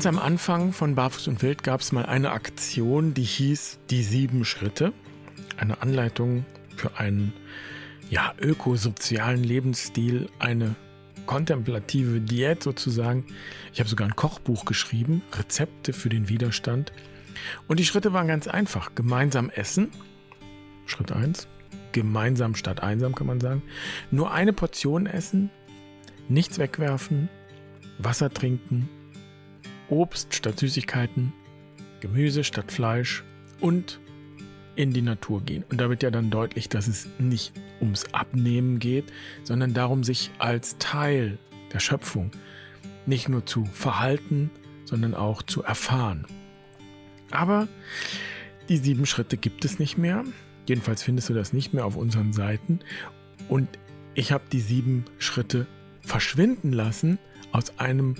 Ganz am Anfang von Barfuß und Wild gab es mal eine Aktion, die hieß Die sieben Schritte. Eine Anleitung für einen ja, ökosozialen Lebensstil, eine kontemplative Diät sozusagen. Ich habe sogar ein Kochbuch geschrieben, Rezepte für den Widerstand. Und die Schritte waren ganz einfach. Gemeinsam essen, Schritt 1. Gemeinsam statt einsam kann man sagen. Nur eine Portion essen, nichts wegwerfen, Wasser trinken, Obst statt Süßigkeiten, Gemüse statt Fleisch und in die Natur gehen. Und da wird ja dann deutlich, dass es nicht ums Abnehmen geht, sondern darum, sich als Teil der Schöpfung nicht nur zu verhalten, sondern auch zu erfahren. Aber die sieben Schritte gibt es nicht mehr. Jedenfalls findest du das nicht mehr auf unseren Seiten. Und ich habe die sieben Schritte verschwinden lassen aus einem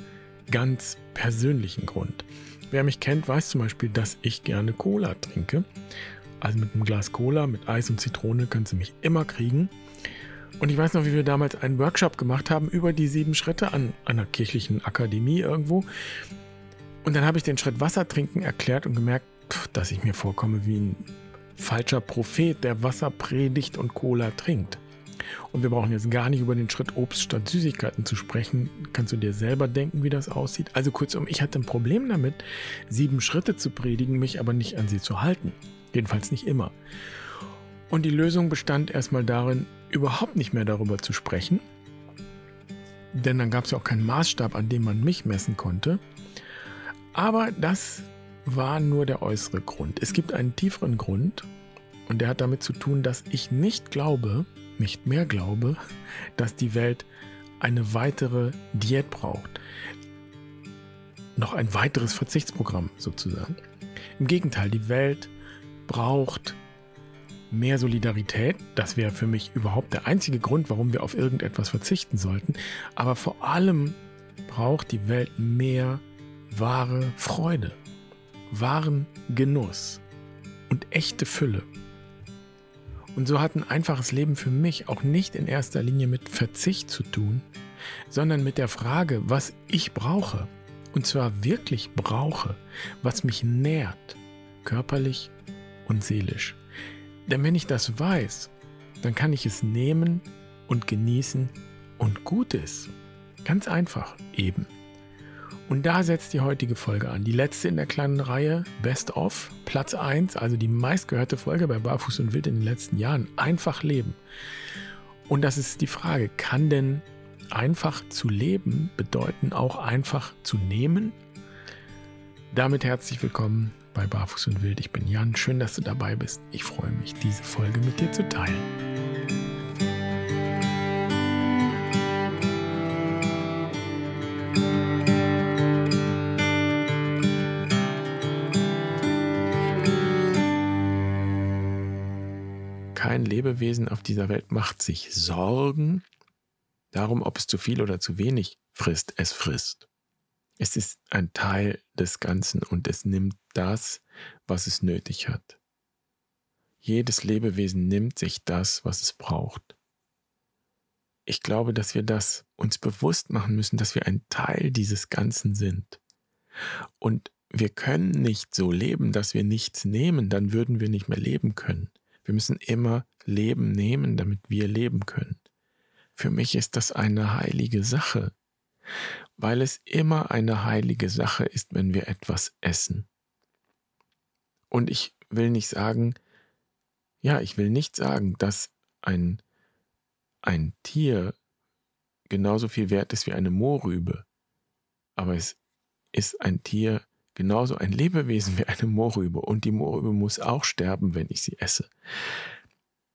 ganz persönlichen Grund. Wer mich kennt, weiß zum Beispiel, dass ich gerne Cola trinke. Also mit einem Glas Cola, mit Eis und Zitrone kannst du mich immer kriegen. Und ich weiß noch, wie wir damals einen Workshop gemacht haben über die sieben Schritte an einer kirchlichen Akademie irgendwo. Und dann habe ich den Schritt Wasser trinken erklärt und gemerkt, dass ich mir vorkomme wie ein falscher Prophet, der Wasser predigt und Cola trinkt. Und wir brauchen jetzt gar nicht über den Schritt Obst statt Süßigkeiten zu sprechen. Kannst du dir selber denken, wie das aussieht? Also kurzum, ich hatte ein Problem damit, sieben Schritte zu predigen, mich aber nicht an sie zu halten. Jedenfalls nicht immer. Und die Lösung bestand erstmal darin, überhaupt nicht mehr darüber zu sprechen. Denn dann gab es ja auch keinen Maßstab, an dem man mich messen konnte. Aber das war nur der äußere Grund. Es gibt einen tieferen Grund und der hat damit zu tun, dass ich nicht glaube, nicht mehr glaube, dass die Welt eine weitere Diät braucht. Noch ein weiteres Verzichtsprogramm sozusagen. Im Gegenteil, die Welt braucht mehr Solidarität. Das wäre für mich überhaupt der einzige Grund, warum wir auf irgendetwas verzichten sollten. Aber vor allem braucht die Welt mehr wahre Freude, wahren Genuss und echte Fülle. Und so hat ein einfaches Leben für mich auch nicht in erster Linie mit Verzicht zu tun, sondern mit der Frage, was ich brauche. Und zwar wirklich brauche, was mich nährt, körperlich und seelisch. Denn wenn ich das weiß, dann kann ich es nehmen und genießen und gut ist. Ganz einfach eben. Und da setzt die heutige Folge an. Die letzte in der kleinen Reihe, Best of, Platz 1, also die meistgehörte Folge bei Barfuß und Wild in den letzten Jahren. Einfach leben. Und das ist die Frage, kann denn einfach zu leben bedeuten, auch einfach zu nehmen? Damit herzlich willkommen bei Barfuß und Wild. Ich bin Jan. Schön, dass du dabei bist. Ich freue mich, diese Folge mit dir zu teilen. Lebewesen auf dieser Welt macht sich Sorgen darum, ob es zu viel oder zu wenig frisst. Es frisst. Es ist ein Teil des Ganzen und es nimmt das, was es nötig hat. Jedes Lebewesen nimmt sich das, was es braucht. Ich glaube, dass wir das uns bewusst machen müssen, dass wir ein Teil dieses Ganzen sind. Und wir können nicht so leben, dass wir nichts nehmen, dann würden wir nicht mehr leben können. Wir müssen immer Leben nehmen, damit wir leben können. Für mich ist das eine heilige Sache weil es immer eine heilige Sache ist, wenn wir etwas essen. Und ich will nicht sagen, ja, ich will nicht sagen, dass ein, ein Tier genauso viel wert ist wie eine Mohrrübe, aber es ist ein Tier genauso ein Lebewesen wie eine Mohrrübe und die Mohrrübe muss auch sterben, wenn ich sie esse.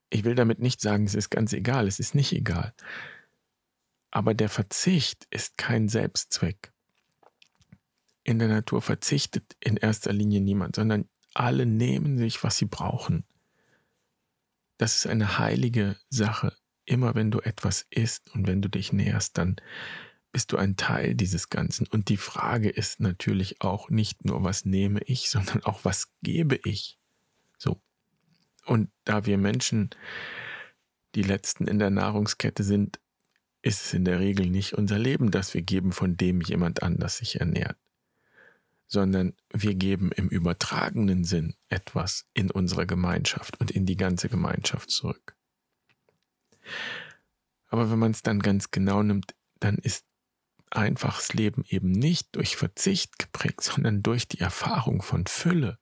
Ich will damit nicht sagen, es ist ganz egal, es ist nicht egal. Aber der Verzicht ist kein Selbstzweck. In der Natur verzichtet in erster Linie niemand, sondern alle nehmen sich, was sie brauchen. Das ist eine heilige Sache. Immer wenn du etwas isst und wenn du dich näherst, dann bist du ein Teil dieses Ganzen. Und die Frage ist natürlich auch nicht nur, was nehme ich, sondern auch, was gebe ich. So. Und da wir Menschen die Letzten in der Nahrungskette sind, ist es in der Regel nicht unser Leben, das wir geben, von dem jemand anders sich ernährt. sondern wir geben im übertragenen Sinn etwas in unsere Gemeinschaft und in die ganze Gemeinschaft zurück. Aber wenn man es dann ganz genau nimmt, dann ist einfaches Leben eben nicht durch Verzicht geprägt, sondern durch die Erfahrung von Fülle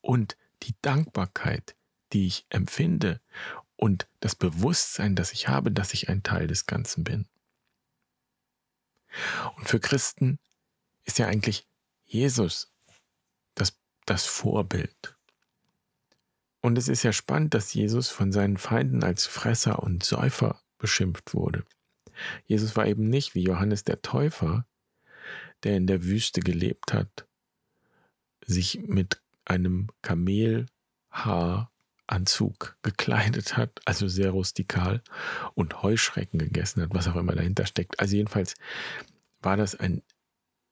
und die Dankbarkeit, die ich empfinde und das Bewusstsein, das ich habe, dass ich ein Teil des Ganzen bin. Und für Christen ist ja eigentlich Jesus das, das Vorbild. Und es ist ja spannend, dass Jesus von seinen Feinden als Fresser und Säufer beschimpft wurde. Jesus war eben nicht wie Johannes der Täufer, der in der Wüste gelebt hat, sich mit einem Kamelhaaranzug gekleidet hat, also sehr rustikal, und Heuschrecken gegessen hat, was auch immer dahinter steckt. Also jedenfalls war das ein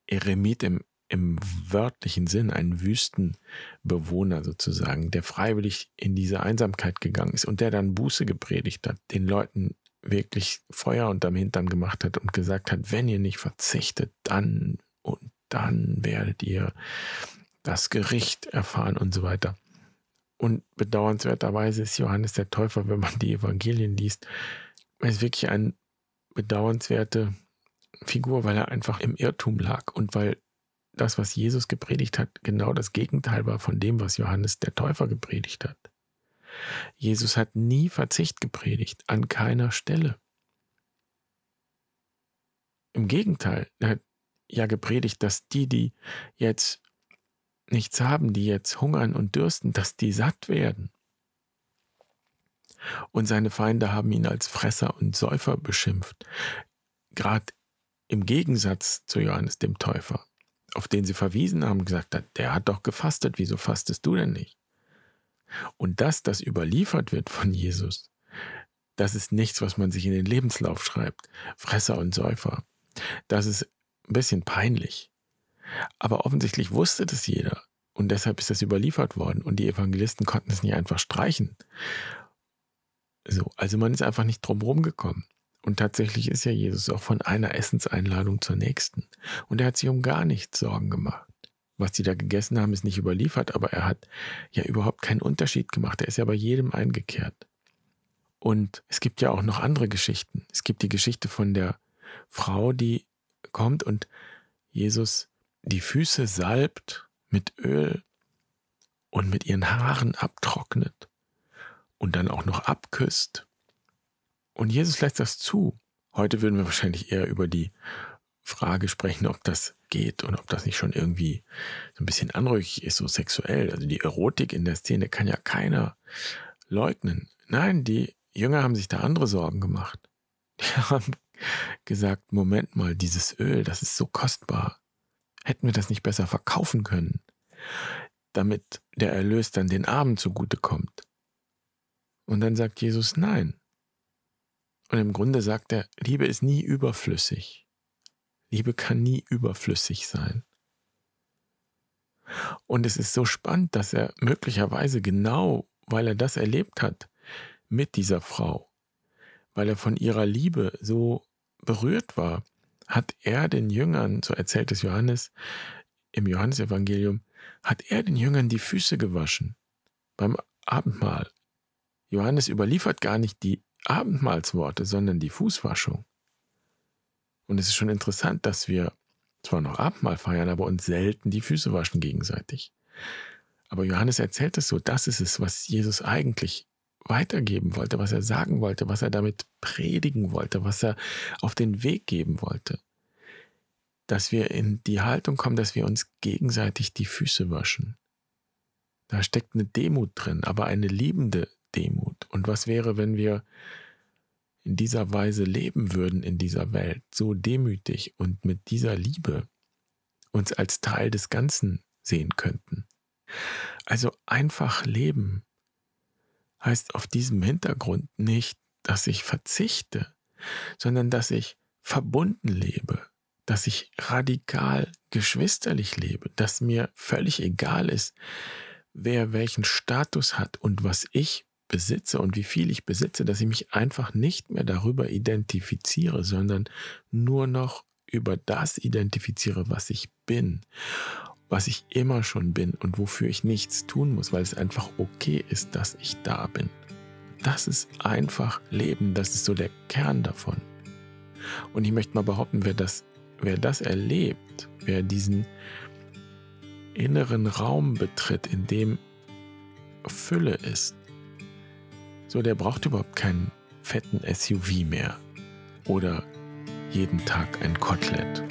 Eremit im, im wörtlichen Sinn, ein Wüstenbewohner sozusagen, der freiwillig in diese Einsamkeit gegangen ist und der dann Buße gepredigt hat, den Leuten wirklich Feuer unterm Hintern gemacht hat und gesagt hat, wenn ihr nicht verzichtet, dann und dann werdet ihr das Gericht erfahren und so weiter. Und bedauernswerterweise ist Johannes der Täufer, wenn man die Evangelien liest, ist wirklich eine bedauernswerte Figur, weil er einfach im Irrtum lag und weil das, was Jesus gepredigt hat, genau das Gegenteil war von dem, was Johannes der Täufer gepredigt hat. Jesus hat nie Verzicht gepredigt, an keiner Stelle. Im Gegenteil, er hat ja gepredigt, dass die, die jetzt nichts haben, die jetzt hungern und dürsten, dass die satt werden. Und seine Feinde haben ihn als Fresser und Säufer beschimpft. Gerade im Gegensatz zu Johannes dem Täufer, auf den sie verwiesen haben, gesagt hat, der hat doch gefastet, wieso fastest du denn nicht? Und dass das überliefert wird von Jesus, das ist nichts, was man sich in den Lebenslauf schreibt. Fresser und Säufer. Das ist ein bisschen peinlich. Aber offensichtlich wusste das jeder. Und deshalb ist das überliefert worden. Und die Evangelisten konnten es nicht einfach streichen. So, also man ist einfach nicht drumherum gekommen. Und tatsächlich ist ja Jesus auch von einer Essenseinladung zur nächsten. Und er hat sich um gar nichts Sorgen gemacht. Was die da gegessen haben, ist nicht überliefert, aber er hat ja überhaupt keinen Unterschied gemacht. Er ist ja bei jedem eingekehrt. Und es gibt ja auch noch andere Geschichten. Es gibt die Geschichte von der Frau, die kommt und Jesus die Füße salbt mit Öl und mit ihren Haaren abtrocknet und dann auch noch abküsst. Und Jesus lässt das zu. Heute würden wir wahrscheinlich eher über die Frage sprechen, ob das geht und ob das nicht schon irgendwie so ein bisschen anrüchig ist, so sexuell. Also die Erotik in der Szene kann ja keiner leugnen. Nein, die Jünger haben sich da andere Sorgen gemacht. Die haben gesagt, Moment mal, dieses Öl, das ist so kostbar. Hätten wir das nicht besser verkaufen können, damit der Erlös dann den Armen zugutekommt? Und dann sagt Jesus nein. Und im Grunde sagt er, Liebe ist nie überflüssig. Liebe kann nie überflüssig sein. Und es ist so spannend, dass er möglicherweise genau, weil er das erlebt hat mit dieser Frau, weil er von ihrer Liebe so berührt war, hat er den Jüngern, so erzählt es Johannes im Johannesevangelium, hat er den Jüngern die Füße gewaschen beim Abendmahl. Johannes überliefert gar nicht die Abendmahlsworte, sondern die Fußwaschung. Und es ist schon interessant, dass wir zwar noch Abendmahl feiern, aber uns selten die Füße waschen gegenseitig. Aber Johannes erzählt es so, das ist es, was Jesus eigentlich weitergeben wollte, was er sagen wollte, was er damit predigen wollte, was er auf den Weg geben wollte. Dass wir in die Haltung kommen, dass wir uns gegenseitig die Füße waschen. Da steckt eine Demut drin, aber eine liebende Demut. Und was wäre, wenn wir in dieser Weise leben würden in dieser Welt, so demütig und mit dieser Liebe uns als Teil des Ganzen sehen könnten. Also einfach leben heißt auf diesem Hintergrund nicht, dass ich verzichte, sondern dass ich verbunden lebe, dass ich radikal geschwisterlich lebe, dass mir völlig egal ist, wer welchen Status hat und was ich besitze und wie viel ich besitze, dass ich mich einfach nicht mehr darüber identifiziere, sondern nur noch über das identifiziere, was ich bin. was ich immer schon bin und wofür ich nichts tun muss, weil es einfach okay ist, dass ich da bin. Das ist einfach Leben, das ist so der Kern davon. Und ich möchte mal behaupten, wer das, wer das erlebt, wer diesen inneren Raum betritt, in dem Fülle ist, so der braucht überhaupt keinen fetten SUV mehr oder jeden Tag ein Kotelett.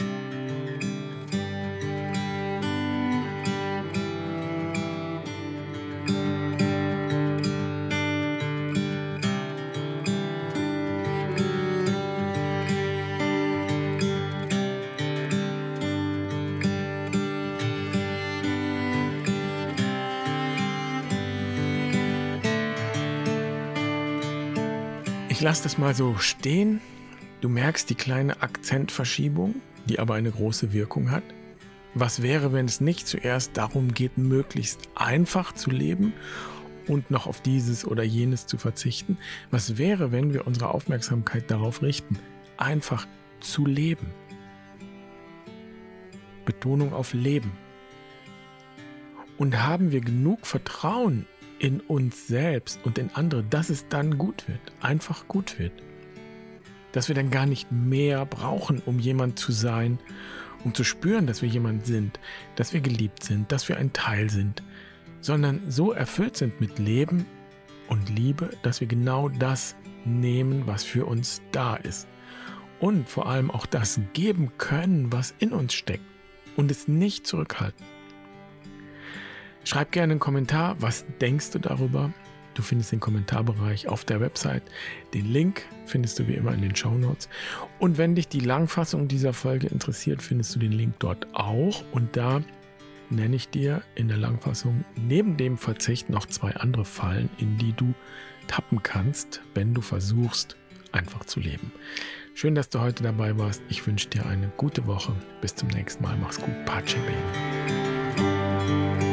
Lasse das mal so stehen. Du merkst die kleine Akzentverschiebung, die aber eine große Wirkung hat. Was wäre, wenn es nicht zuerst darum geht, möglichst einfach zu leben und noch auf dieses oder jenes zu verzichten? Was wäre, wenn wir unsere Aufmerksamkeit darauf richten, einfach zu leben? Betonung auf Leben. Und haben wir genug Vertrauen in uns selbst und in andere, dass es dann gut wird, einfach gut wird. Dass wir dann gar nicht mehr brauchen, um jemand zu sein, um zu spüren, dass wir jemand sind, dass wir geliebt sind, dass wir ein Teil sind, sondern so erfüllt sind mit Leben und Liebe, dass wir genau das nehmen, was für uns da ist. Und vor allem auch das geben können, was in uns steckt und es nicht zurückhalten. Schreib gerne einen Kommentar, was denkst du darüber? Du findest den Kommentarbereich auf der Website. Den Link findest du wie immer in den Show Notes. Und wenn dich die Langfassung dieser Folge interessiert, findest du den Link dort auch. Und da nenne ich dir in der Langfassung neben dem Verzicht noch zwei andere Fallen, in die du tappen kannst, wenn du versuchst, einfach zu leben. Schön, dass du heute dabei warst. Ich wünsche dir eine gute Woche. Bis zum nächsten Mal. Mach's gut. Pace bene.